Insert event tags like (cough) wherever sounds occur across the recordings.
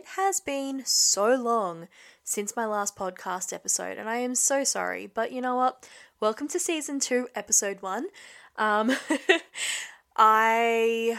It has been so long since my last podcast episode, and I am so sorry. But you know what? Welcome to season two, episode one. Um, (laughs) I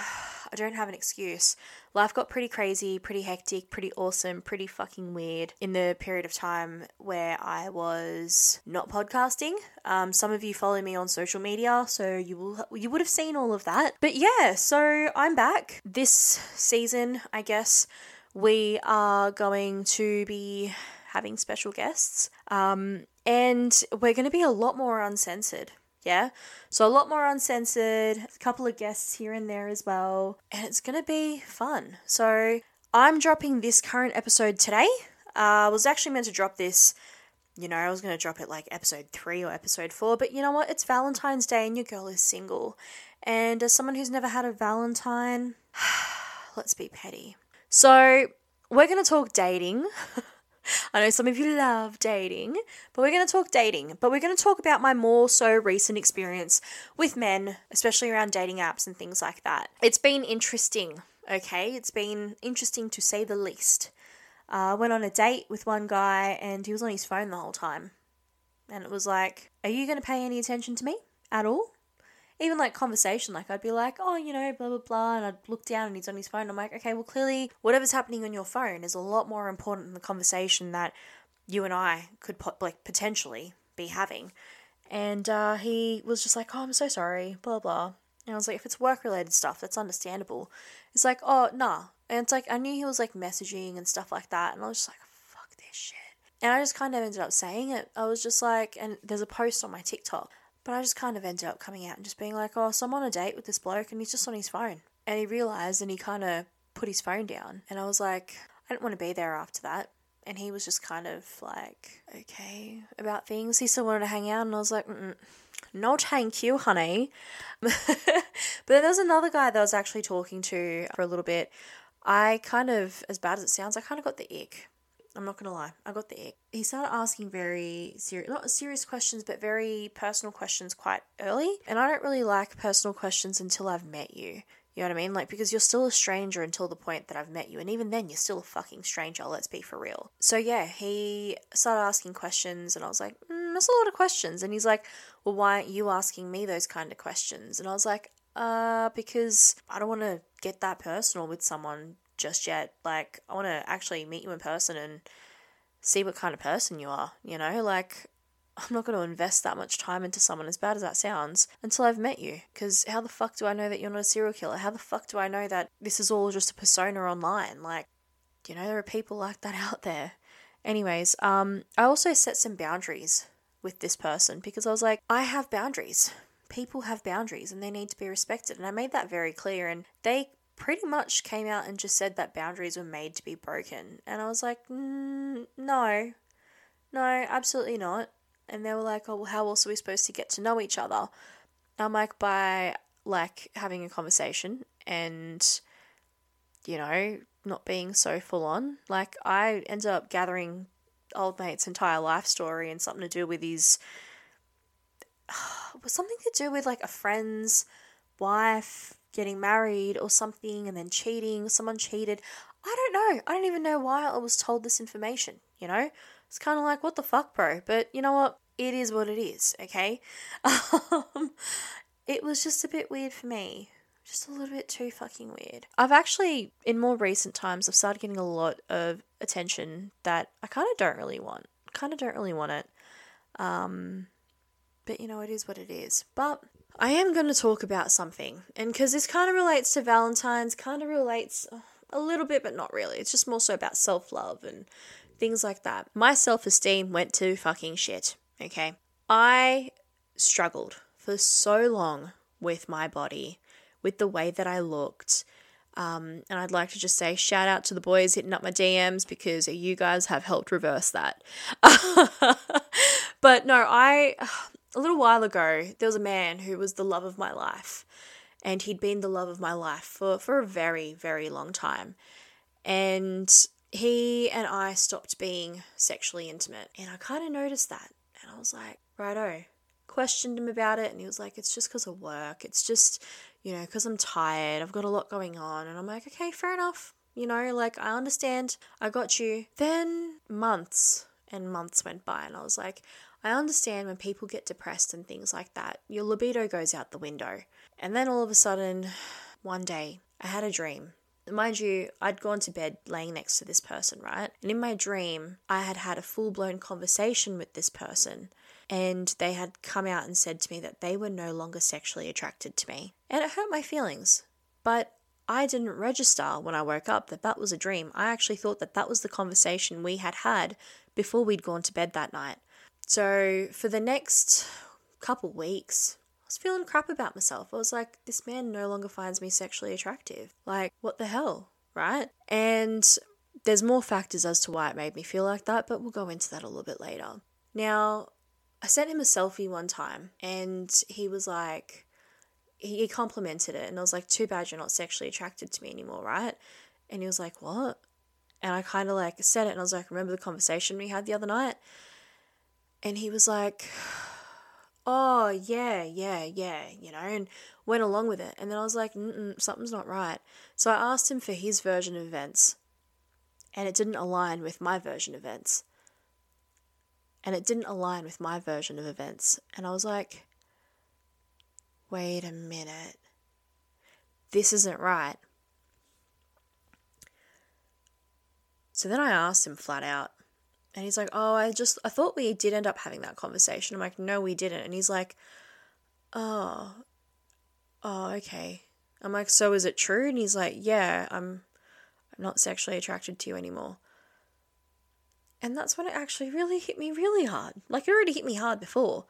I don't have an excuse. Life got pretty crazy, pretty hectic, pretty awesome, pretty fucking weird in the period of time where I was not podcasting. Um, some of you follow me on social media, so you will you would have seen all of that. But yeah, so I'm back this season, I guess. We are going to be having special guests, um, and we're going to be a lot more uncensored. Yeah. So a lot more uncensored, a couple of guests here and there as well, and it's going to be fun. So I'm dropping this current episode today. Uh, I was actually meant to drop this, you know, I was going to drop it like episode three or episode four, but you know what? It's Valentine's Day and your girl is single. And as someone who's never had a Valentine, (sighs) let's be petty. So we're going to talk dating. (laughs) I know some of you love dating, but we're going to talk dating. But we're going to talk about my more so recent experience with men, especially around dating apps and things like that. It's been interesting, okay? It's been interesting to say the least. I uh, went on a date with one guy and he was on his phone the whole time. And it was like, Are you going to pay any attention to me at all? Even like conversation, like I'd be like, oh, you know, blah, blah, blah. And I'd look down and he's on his phone. I'm like, okay, well, clearly whatever's happening on your phone is a lot more important than the conversation that you and I could like potentially be having. And uh, he was just like, oh, I'm so sorry, blah, blah. And I was like, if it's work related stuff, that's understandable. It's like, oh, nah. And it's like, I knew he was like messaging and stuff like that. And I was just like, fuck this shit. And I just kind of ended up saying it. I was just like, and there's a post on my TikTok but I just kind of ended up coming out and just being like, oh, so I'm on a date with this bloke and he's just on his phone. And he realised and he kind of put his phone down. And I was like, I didn't want to be there after that. And he was just kind of like, okay, about things. He still wanted to hang out. And I was like, no thank you, honey. (laughs) but then there was another guy that I was actually talking to for a little bit. I kind of, as bad as it sounds, I kind of got the ick I'm not gonna lie, I got the ick. He started asking very serious, not serious questions, but very personal questions quite early. And I don't really like personal questions until I've met you. You know what I mean? Like, because you're still a stranger until the point that I've met you. And even then, you're still a fucking stranger, let's be for real. So, yeah, he started asking questions, and I was like, mm, that's a lot of questions. And he's like, well, why aren't you asking me those kind of questions? And I was like, uh, because I don't want to get that personal with someone just yet. Like, I want to actually meet you in person and see what kind of person you are, you know? Like, I'm not going to invest that much time into someone, as bad as that sounds, until I've met you. Because how the fuck do I know that you're not a serial killer? How the fuck do I know that this is all just a persona online? Like, you know, there are people like that (laughs) out there. Anyways, um, I also set some boundaries with this person because I was like, I have boundaries. People have boundaries and they need to be respected. And I made that very clear. And they pretty much came out and just said that boundaries were made to be broken. And I was like, mm, no, no, absolutely not. And they were like, oh, well, how else are we supposed to get to know each other? I'm like, by like having a conversation and, you know, not being so full on. Like, I ended up gathering old mate's entire life story and something to do with his. (sighs) was something to do with like a friend's wife getting married or something and then cheating, someone cheated. I don't know. I don't even know why I was told this information, you know? It's kind of like, what the fuck, bro? But you know what? It is what it is, okay? (laughs) Um, it was just a bit weird for me. Just a little bit too fucking weird. I've actually, in more recent times, I've started getting a lot of attention that I kind of don't really want. Kind of don't really want it. Um, but you know, it is what it is. But I am going to talk about something, and because this kind of relates to Valentine's, kind of relates a little bit, but not really. It's just more so about self love and things like that. My self esteem went to fucking shit, okay? I struggled for so long with my body, with the way that I looked. Um, and I'd like to just say shout out to the boys hitting up my DMs because you guys have helped reverse that. (laughs) but no, I a little while ago, there was a man who was the love of my life. And he'd been the love of my life for, for a very, very long time. And he and I stopped being sexually intimate. And I kind of noticed that. And I was like, righto. Questioned him about it. And he was like, it's just because of work. It's just, you know, because I'm tired. I've got a lot going on. And I'm like, okay, fair enough. You know, like, I understand, I got you. Then months and months went by, and I was like, I understand when people get depressed and things like that, your libido goes out the window. And then all of a sudden, (sighs) one day, I had a dream. Mind you, I'd gone to bed laying next to this person, right? And in my dream, I had had a full blown conversation with this person, and they had come out and said to me that they were no longer sexually attracted to me. And it hurt my feelings. But I didn't register when I woke up that that was a dream. I actually thought that that was the conversation we had had before we'd gone to bed that night. So for the next couple weeks, I was feeling crap about myself. I was like, this man no longer finds me sexually attractive. Like, what the hell, right? And there's more factors as to why it made me feel like that, but we'll go into that a little bit later. Now, I sent him a selfie one time and he was like, he complimented it and I was like, too bad you're not sexually attracted to me anymore, right? And he was like, what? And I kind of like said it and I was like, remember the conversation we had the other night? And he was like, oh, yeah, yeah, yeah, you know, and went along with it. And then I was like, something's not right. So I asked him for his version of events, and it didn't align with my version of events. And it didn't align with my version of events. And I was like, wait a minute. This isn't right. So then I asked him flat out, and he's like, Oh, I just, I thought we did end up having that conversation. I'm like, No, we didn't. And he's like, Oh, oh, okay. I'm like, So is it true? And he's like, Yeah, I'm, I'm not sexually attracted to you anymore. And that's when it actually really hit me really hard. Like, it already hit me hard before,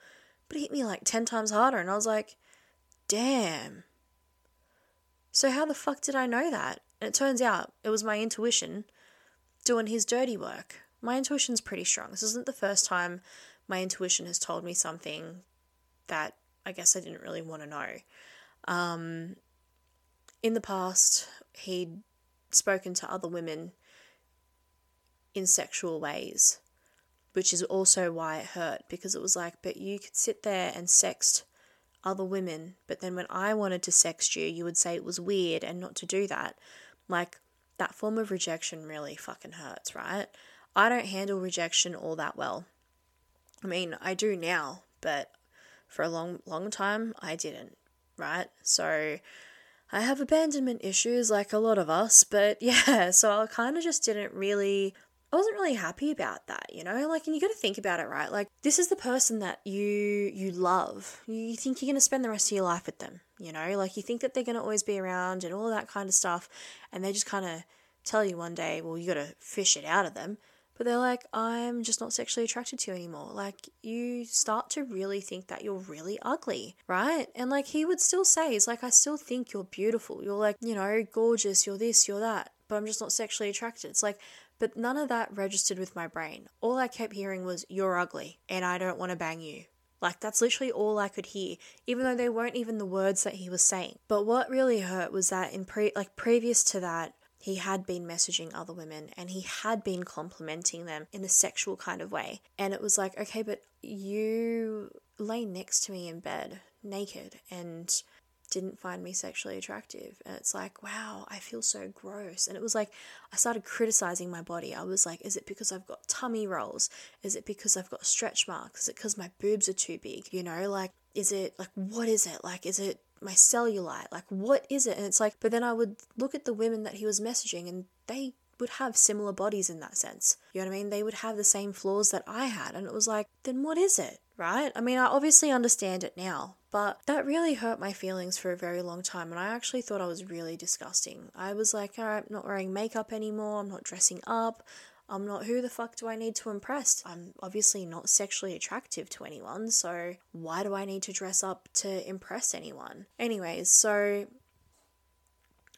but it hit me like 10 times harder. And I was like, Damn. So, how the fuck did I know that? And it turns out it was my intuition doing his dirty work my intuition's pretty strong. This isn't the first time my intuition has told me something that I guess I didn't really want to know. Um, in the past, he'd spoken to other women in sexual ways, which is also why it hurt because it was like, but you could sit there and sext other women, but then when I wanted to sext you, you would say it was weird and not to do that. Like, that form of rejection really fucking hurts, right? I don't handle rejection all that well. I mean, I do now, but for a long, long time, I didn't, right? So I have abandonment issues like a lot of us, but (laughs) yeah, so I kind of just didn't really. I wasn't really happy about that, you know? Like and you got to think about it, right? Like this is the person that you you love. You think you're going to spend the rest of your life with them, you know? Like you think that they're going to always be around and all that kind of stuff and they just kind of tell you one day, well, you got to fish it out of them but they're like, I'm just not sexually attracted to you anymore. Like, you start to really think that you're really ugly, right? And like, he would still say, he's like, I still think you're beautiful. You're like, you know, gorgeous, you're this, you're that, but I'm just not sexually attracted. It's like, but none of that registered with my brain. All I kept hearing was, you're ugly and I don't want to bang you. Like that's literally all I could hear, even though they weren't even the words that he was saying. But what really hurt was that in pre like previous to that, he had been messaging other women and he had been complimenting them in a sexual kind of way. And it was like, okay, but you lay next to me in bed naked and didn't find me sexually attractive. And it's like, wow, I feel so gross. And it was like, I started criticizing my body. I was like, is it because I've got tummy rolls? Is it because I've got stretch marks? Is it because my boobs are too big? You know, like, is it like, what is it? Like, is it my cellulite? Like, what is it? And it's like, but then I would look at the women that he was messaging and they would have similar bodies in that sense. You know what I mean? They would have the same flaws that I had. And it was like, then what is it? Right? I mean, I obviously understand it now, but that really hurt my feelings for a very long time. And I actually thought I was really disgusting. I was like, all right, I'm not wearing makeup anymore. I'm not dressing up. I'm not, who the fuck do I need to impress? I'm obviously not sexually attractive to anyone, so why do I need to dress up to impress anyone? Anyways, so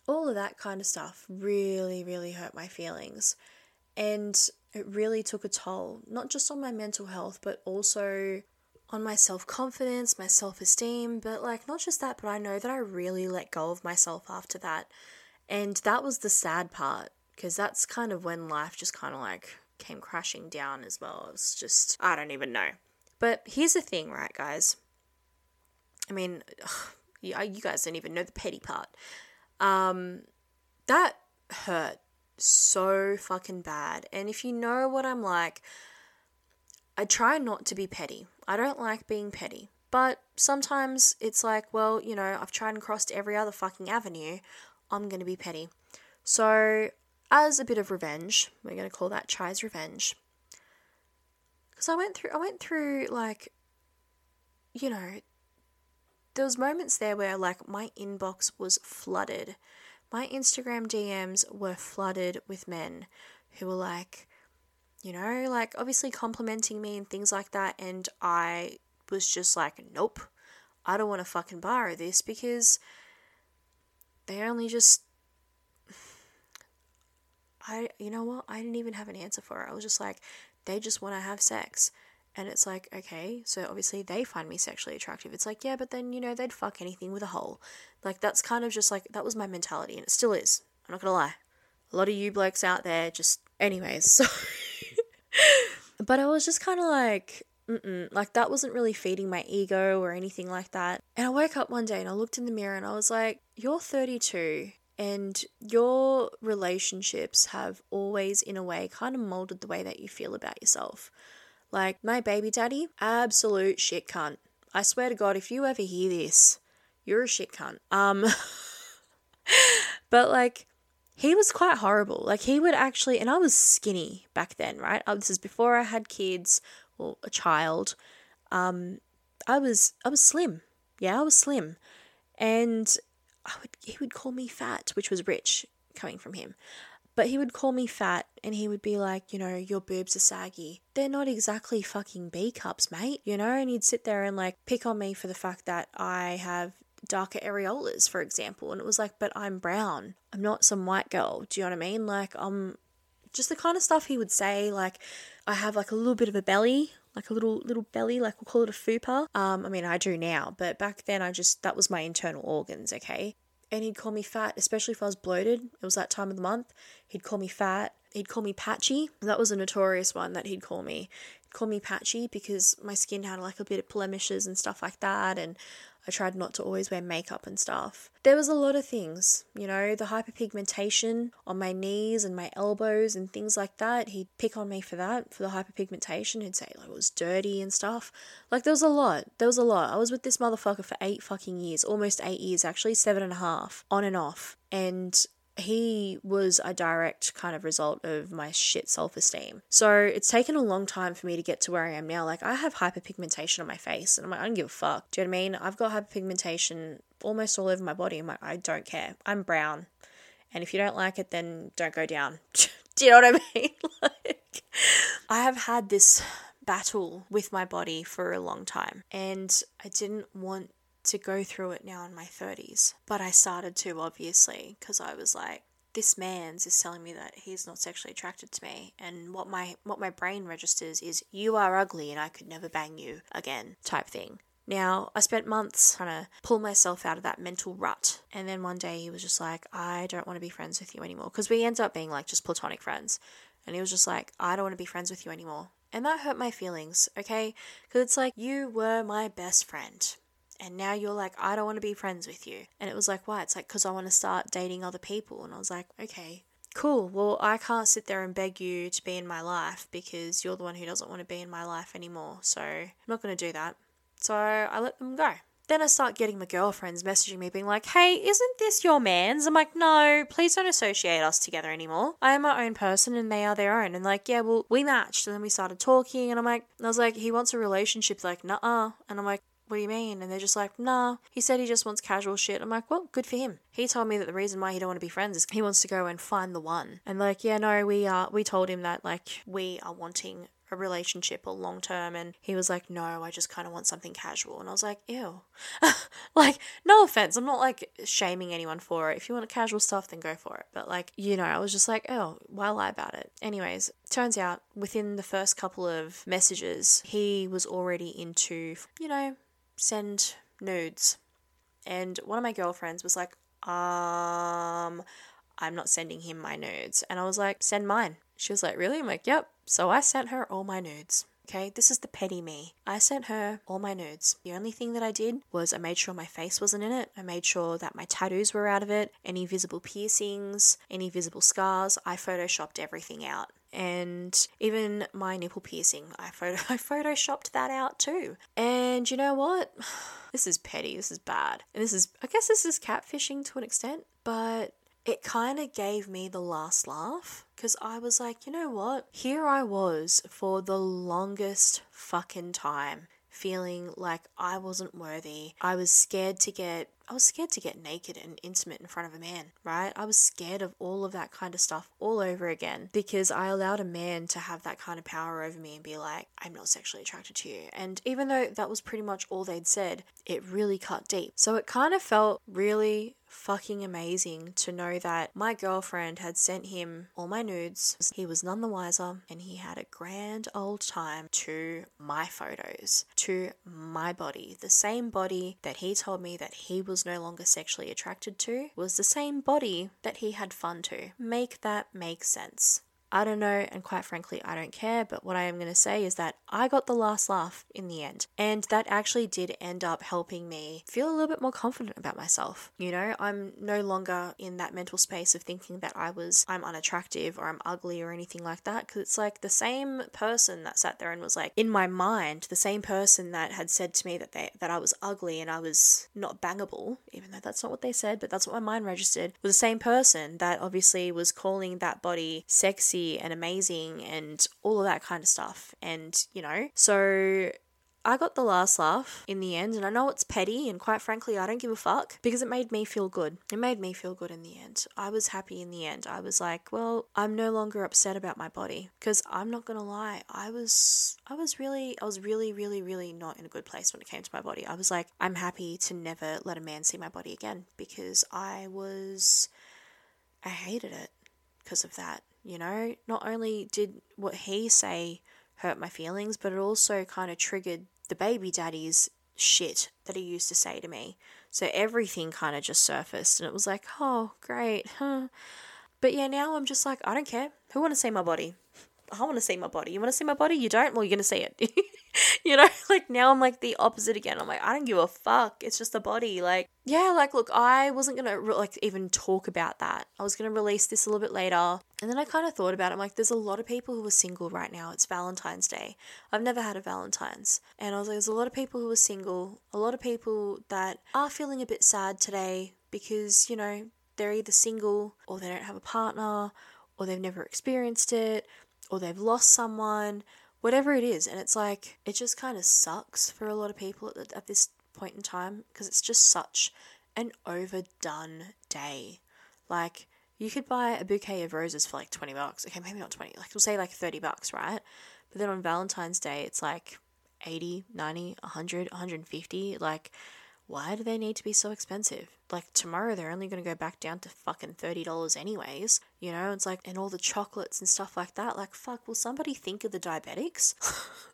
all of that kind of stuff really, really hurt my feelings. And it really took a toll, not just on my mental health, but also on my self confidence, my self esteem. But like, not just that, but I know that I really let go of myself after that. And that was the sad part because that's kind of when life just kind of like came crashing down as well. It's just, I don't even know. But here's the thing, right, guys? I mean, (sighs) ugh, you, guys don't even know the petty part. Um, that hurt so fucking bad. And if you know what I'm like, I try not to be petty. I don't like being petty. But sometimes it's like, well, you know, I've tried and crossed every other fucking avenue. I'm going to be petty. So, as a bit of revenge, we're going to call that Chai's revenge. Cuz I went through I went through like you know, there was moments there where like my inbox was flooded. My Instagram DMs were flooded with men who were like, you know, like obviously complimenting me and things like that. And I was just like, nope, I don't want to fucking borrow this because they only just. I, you know what? I didn't even have an answer for it. I was just like, they just want to have sex. And it's like, okay, so obviously they find me sexually attractive. It's like, yeah, but then, you know, they'd fuck anything with a hole. Like, that's kind of just like, that was my mentality, and it still is. I'm not gonna lie. A lot of you blokes out there just, anyways, (laughs) so. but I was just kind of like, Mm-mm. like that wasn't really feeding my ego or anything like that. And I woke up one day and I looked in the mirror and I was like, you're 32 and your relationships have always, in a way, kind of molded the way that you feel about yourself. Like, my baby daddy, absolute shit cunt. I swear to God, if you ever hear this, you're a shit cunt. Um, (laughs) but like, he was quite horrible. Like, he would actually, and I was skinny back then, right? Oh, this is before I had kids or a child. Um, I was, I was slim. Yeah, I was slim. And I would, he would call me fat, which was rich coming from him. But he would call me fat and he would be like, you know, your boobs are saggy. They're not exactly fucking B cups, mate, you know? And he'd sit there and like pick on me for the fact that I have darker areolas, for example. And it was like, but I'm brown. I'm not some white girl. Do you know what I mean? Like, I'm just the kind of stuff he would say. Like, I have like a little bit of a belly, like a little little belly, like we'll call it a fupa. Um, I mean, I do now, but back then I just that was my internal organs. Okay, and he'd call me fat, especially if I was bloated. It was that time of the month. He'd call me fat. He'd call me patchy. That was a notorious one that he'd call me. He'd call me patchy because my skin had like a bit of blemishes and stuff like that, and I tried not to always wear makeup and stuff. There was a lot of things, you know, the hyperpigmentation on my knees and my elbows and things like that. He'd pick on me for that, for the hyperpigmentation. He'd say like it was dirty and stuff. Like there was a lot. There was a lot. I was with this motherfucker for eight fucking years, almost eight years actually, seven and a half, on and off. And he was a direct kind of result of my shit self esteem. So it's taken a long time for me to get to where I am now. Like, I have hyperpigmentation on my face, and I'm like, I don't give a fuck. Do you know what I mean? I've got hyperpigmentation almost all over my body. I'm like, I don't care. I'm brown. And if you don't like it, then don't go down. (laughs) Do you know what I mean? (laughs) like, I have had this battle with my body for a long time, and I didn't want to go through it now in my 30s. But I started to, obviously, because I was like, this man's is telling me that he's not sexually attracted to me and what my what my brain registers is you are ugly and I could never bang you again type thing. Now, I spent months trying to pull myself out of that mental rut. And then one day he was just like, I don't want to be friends with you anymore. Because we ended up being like just platonic friends. And he was just like, I don't want to be friends with you anymore. And that hurt my feelings, okay? Because it's like, you were my best friend and now you're like, I don't want to be friends with you. And it was like, why? It's like, because I want to start dating other people. And I was like, okay, cool. Well, I can't sit there and beg you to be in my life because you're the one who doesn't want to be in my life anymore. So I'm not going to do that. So I let them go. Then I start getting my girlfriends messaging me, being like, hey, isn't this your man's? I'm like, no, please don't associate us together anymore. I am my own person and they are their own. And like, yeah, well, we matched. And then we started talking. And I'm like, and I was like, he wants a relationship. Like, nah. And I'm like, what do you mean? And they're just like, nah. He said he just wants casual shit. I'm like, well, good for him. He told me that the reason why he don't want to be friends is he wants to go and find the one. And like, yeah, no, we are. We told him that like we are wanting a relationship or long term and he was like no i just kind of want something casual and i was like ew (laughs) like no offense i'm not like shaming anyone for it if you want casual stuff then go for it but like you know i was just like oh why lie about it anyways turns out within the first couple of messages he was already into you know send nudes. And one of my girlfriends was like, um, I'm not sending him my nudes. And I was like, send mine. She was like, really? I'm like, yep. So I sent her all my nudes. Okay, this is the petty me. I sent her all my nudes. The only thing that I did was I made sure my face wasn't in it. I made sure that my tattoos were out of it, any visible piercings, any visible scars. I photoshopped everything out. And even my nipple piercing, I photo (laughs) I photoshopped that out too. And you know what? (sighs) This is petty. This is bad. And this is I guess this is catfishing to an extent, but it kind of gave me the last laugh because I was like, you know what? Here I was for the longest fucking time feeling like I wasn't worthy. I was scared to get I was scared to get naked and intimate in front of a man, right? I was scared of all of that kind of stuff all over again because I allowed a man to have that kind of power over me and be like, I'm not sexually attracted to you. And even though that was pretty much all they'd said, it really cut deep. So it kind of felt really fucking amazing to know that my girlfriend had sent him all my nudes. He was none the wiser and he had a grand old time to my photos, to my body. The same body that he told me that he was no longer sexually attracted to was the same body that he had fun to. Make that make sense. I don't know, and quite frankly, I don't care. But what I am going to say is that I got the last laugh in the end. And that actually did end up helping me feel a little bit more confident about myself. You know, I'm no longer in that mental space of thinking that I was, I'm unattractive or I'm ugly or anything like that. Cause it's like the same person that sat there and was like, in my mind, the same person that had said to me that they, that I was ugly and I was not bangable, even though that's not what they said, but that's what my mind registered, was the same person that obviously was calling that body sexy and amazing and all of that kind of stuff. And, you know, so I got the last laugh in the end, and I know it's petty, and quite frankly, I don't give a fuck because it made me feel good. It made me feel good in the end. I was happy in the end. I was like, well, I'm no longer upset about my body because I'm not gonna lie, I was, I was really, I was really, really, really not in a good place when it came to my body. I was like, I'm happy to never let a man see my body again because I was, I hated it because of that. You know, not only did what he say hurt my feelings, but it also kind of triggered the baby daddy's shit that he used to say to me. So everything kind of just surfaced and it was like, oh, great. Huh. (laughs) But yeah, now I'm just like, I don't care. Who want to see my body? I want to see my body. You want to see my body? You don't? Well, you're going to see it. (laughs) (laughs) you know, (laughs) like now I'm like the opposite again. I'm like, I don't give a fuck. It's just a body. Like, yeah, like, look, I wasn't going to re- like even talk about that. I was going to release this a little bit later. And then I kind of thought about it. I'm like, there's a lot of people who are single right now. It's Valentine's Day. I've never had a Valentine's. And I was like, there's a lot of people who are single, a lot of people that are feeling a bit sad today because, you know, they're either single or they don't have a partner or they've never experienced it or they've lost someone, whatever it is. And it's like, it just kind of sucks for a lot of people at, at this point in time because it's just such an overdone day. Like, you could buy a bouquet of roses for like 20 bucks. Okay, maybe not 20, like we'll say like 30 bucks, right? But then on Valentine's Day, it's like 80, 90, 100, 150. Like, why do they need to be so expensive? Like tomorrow they're only going to go back down to fucking $30 anyways. You know, it's like, and all the chocolates and stuff like that. Like, fuck, will somebody think of the diabetics?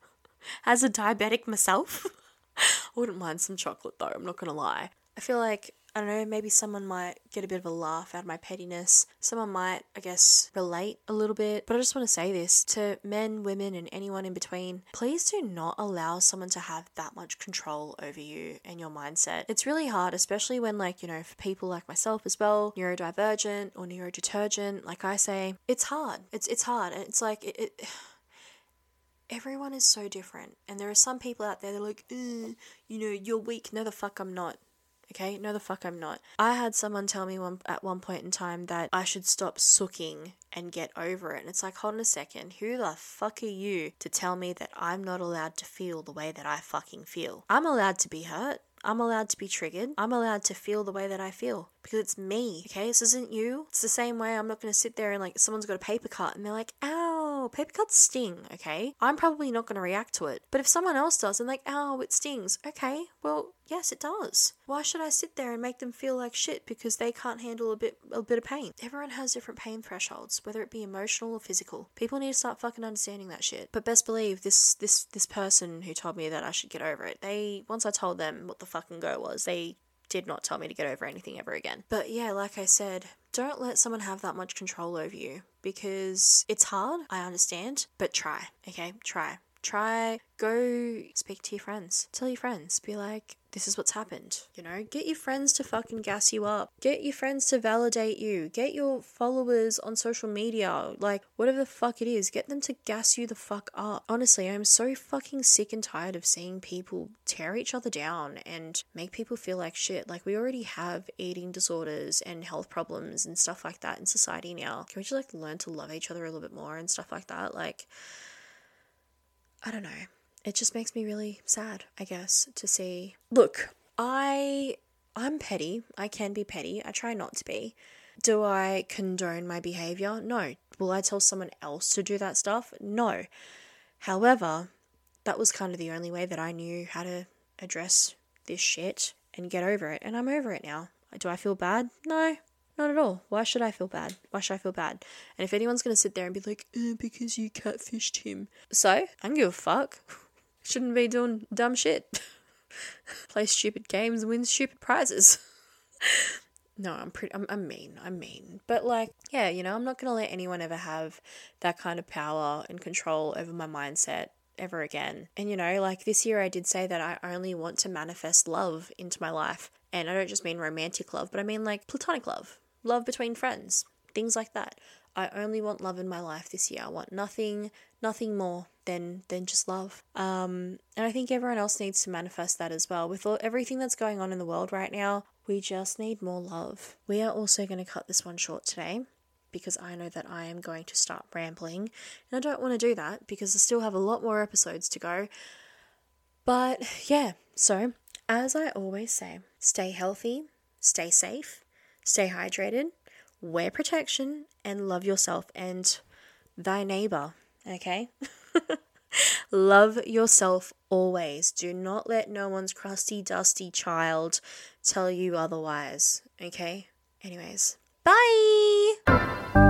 (laughs) As a diabetic myself, (laughs) I wouldn't mind some chocolate though, I'm not going to lie. I feel like I don't know, maybe someone might get a bit of a laugh out of my pettiness. Someone might, I guess, relate a little bit. But I just want to say this to men, women, and anyone in between please do not allow someone to have that much control over you and your mindset. It's really hard, especially when, like, you know, for people like myself as well, neurodivergent or neurodetergent, like I say, it's hard. It's, it's hard. And it's like, it, it (sighs) everyone is so different. And there are some people out there that are like, you know, you're weak. No, the fuck, I'm not. Okay, no, the fuck, I'm not. I had someone tell me one at one point in time that I should stop sooking and get over it. And it's like, hold on a second, who the fuck are you to tell me that I'm not allowed to feel the way that I fucking feel? I'm allowed to be hurt. I'm allowed to be triggered. I'm allowed to feel the way that I feel because it's me. Okay, this isn't you. It's the same way I'm not going to sit there and like someone's got a paper cut and they're like, ow, paper cuts sting. Okay, I'm probably not going to react to it. But if someone else does and like, ow, it stings. Okay, well, yes, it does. Why should I sit there and make them feel like shit because they can't handle a bit a bit of pain? Everyone has different pain thresholds, whether it be emotional or physical. People need to start fucking understanding that shit. But best believe this this this person who told me that I should get over it. They once I told them what the fucking go was, they did not tell me to get over anything ever again. But yeah, like I said, don't let someone have that much control over you because it's hard, I understand, but try, okay? Try. Try go speak to your friends. Tell your friends. Be like, this is what's happened. You know, get your friends to fucking gas you up. Get your friends to validate you. Get your followers on social media. Like, whatever the fuck it is, get them to gas you the fuck up. Honestly, I'm so fucking sick and tired of seeing people tear each other down and make people feel like shit. Like, we already have eating disorders and health problems and stuff like that in society now. Can we just like learn to love each other a little bit more and stuff like that? Like, I don't know. It just makes me really sad, I guess, to see. Look, I I'm petty. I can be petty. I try not to be. Do I condone my behavior? No. Will I tell someone else to do that stuff? No. However, that was kind of the only way that I knew how to address this shit and get over it. And I'm over it now. Do I feel bad? No, not at all. Why should I feel bad? Why should I feel bad? And if anyone's going to sit there and be like, eh, because you catfished him. So, I don't give a fuck. (laughs) Shouldn't be doing dumb shit. (laughs) Play stupid games, win stupid prizes. (laughs) no, I'm pretty, I'm, I'm mean. I'm mean. But like, yeah, you know, I'm not going to let anyone ever have that kind of power and control over my mindset ever again. And you know, like this year I did say that I only want to manifest love into my life. And I don't just mean romantic love, but I mean like platonic love love between friends, things like that. I only want love in my life this year. I want nothing, nothing more than than just love. Um, and I think everyone else needs to manifest that as well. With all, everything that's going on in the world right now, we just need more love. We are also going to cut this one short today because I know that I am going to start rambling, and I don't want to do that because I still have a lot more episodes to go. But yeah, so as I always say, stay healthy, stay safe, Stay hydrated, wear protection, and love yourself and thy neighbor. Okay? (laughs) love yourself always. Do not let no one's crusty, dusty child tell you otherwise. Okay? Anyways, bye!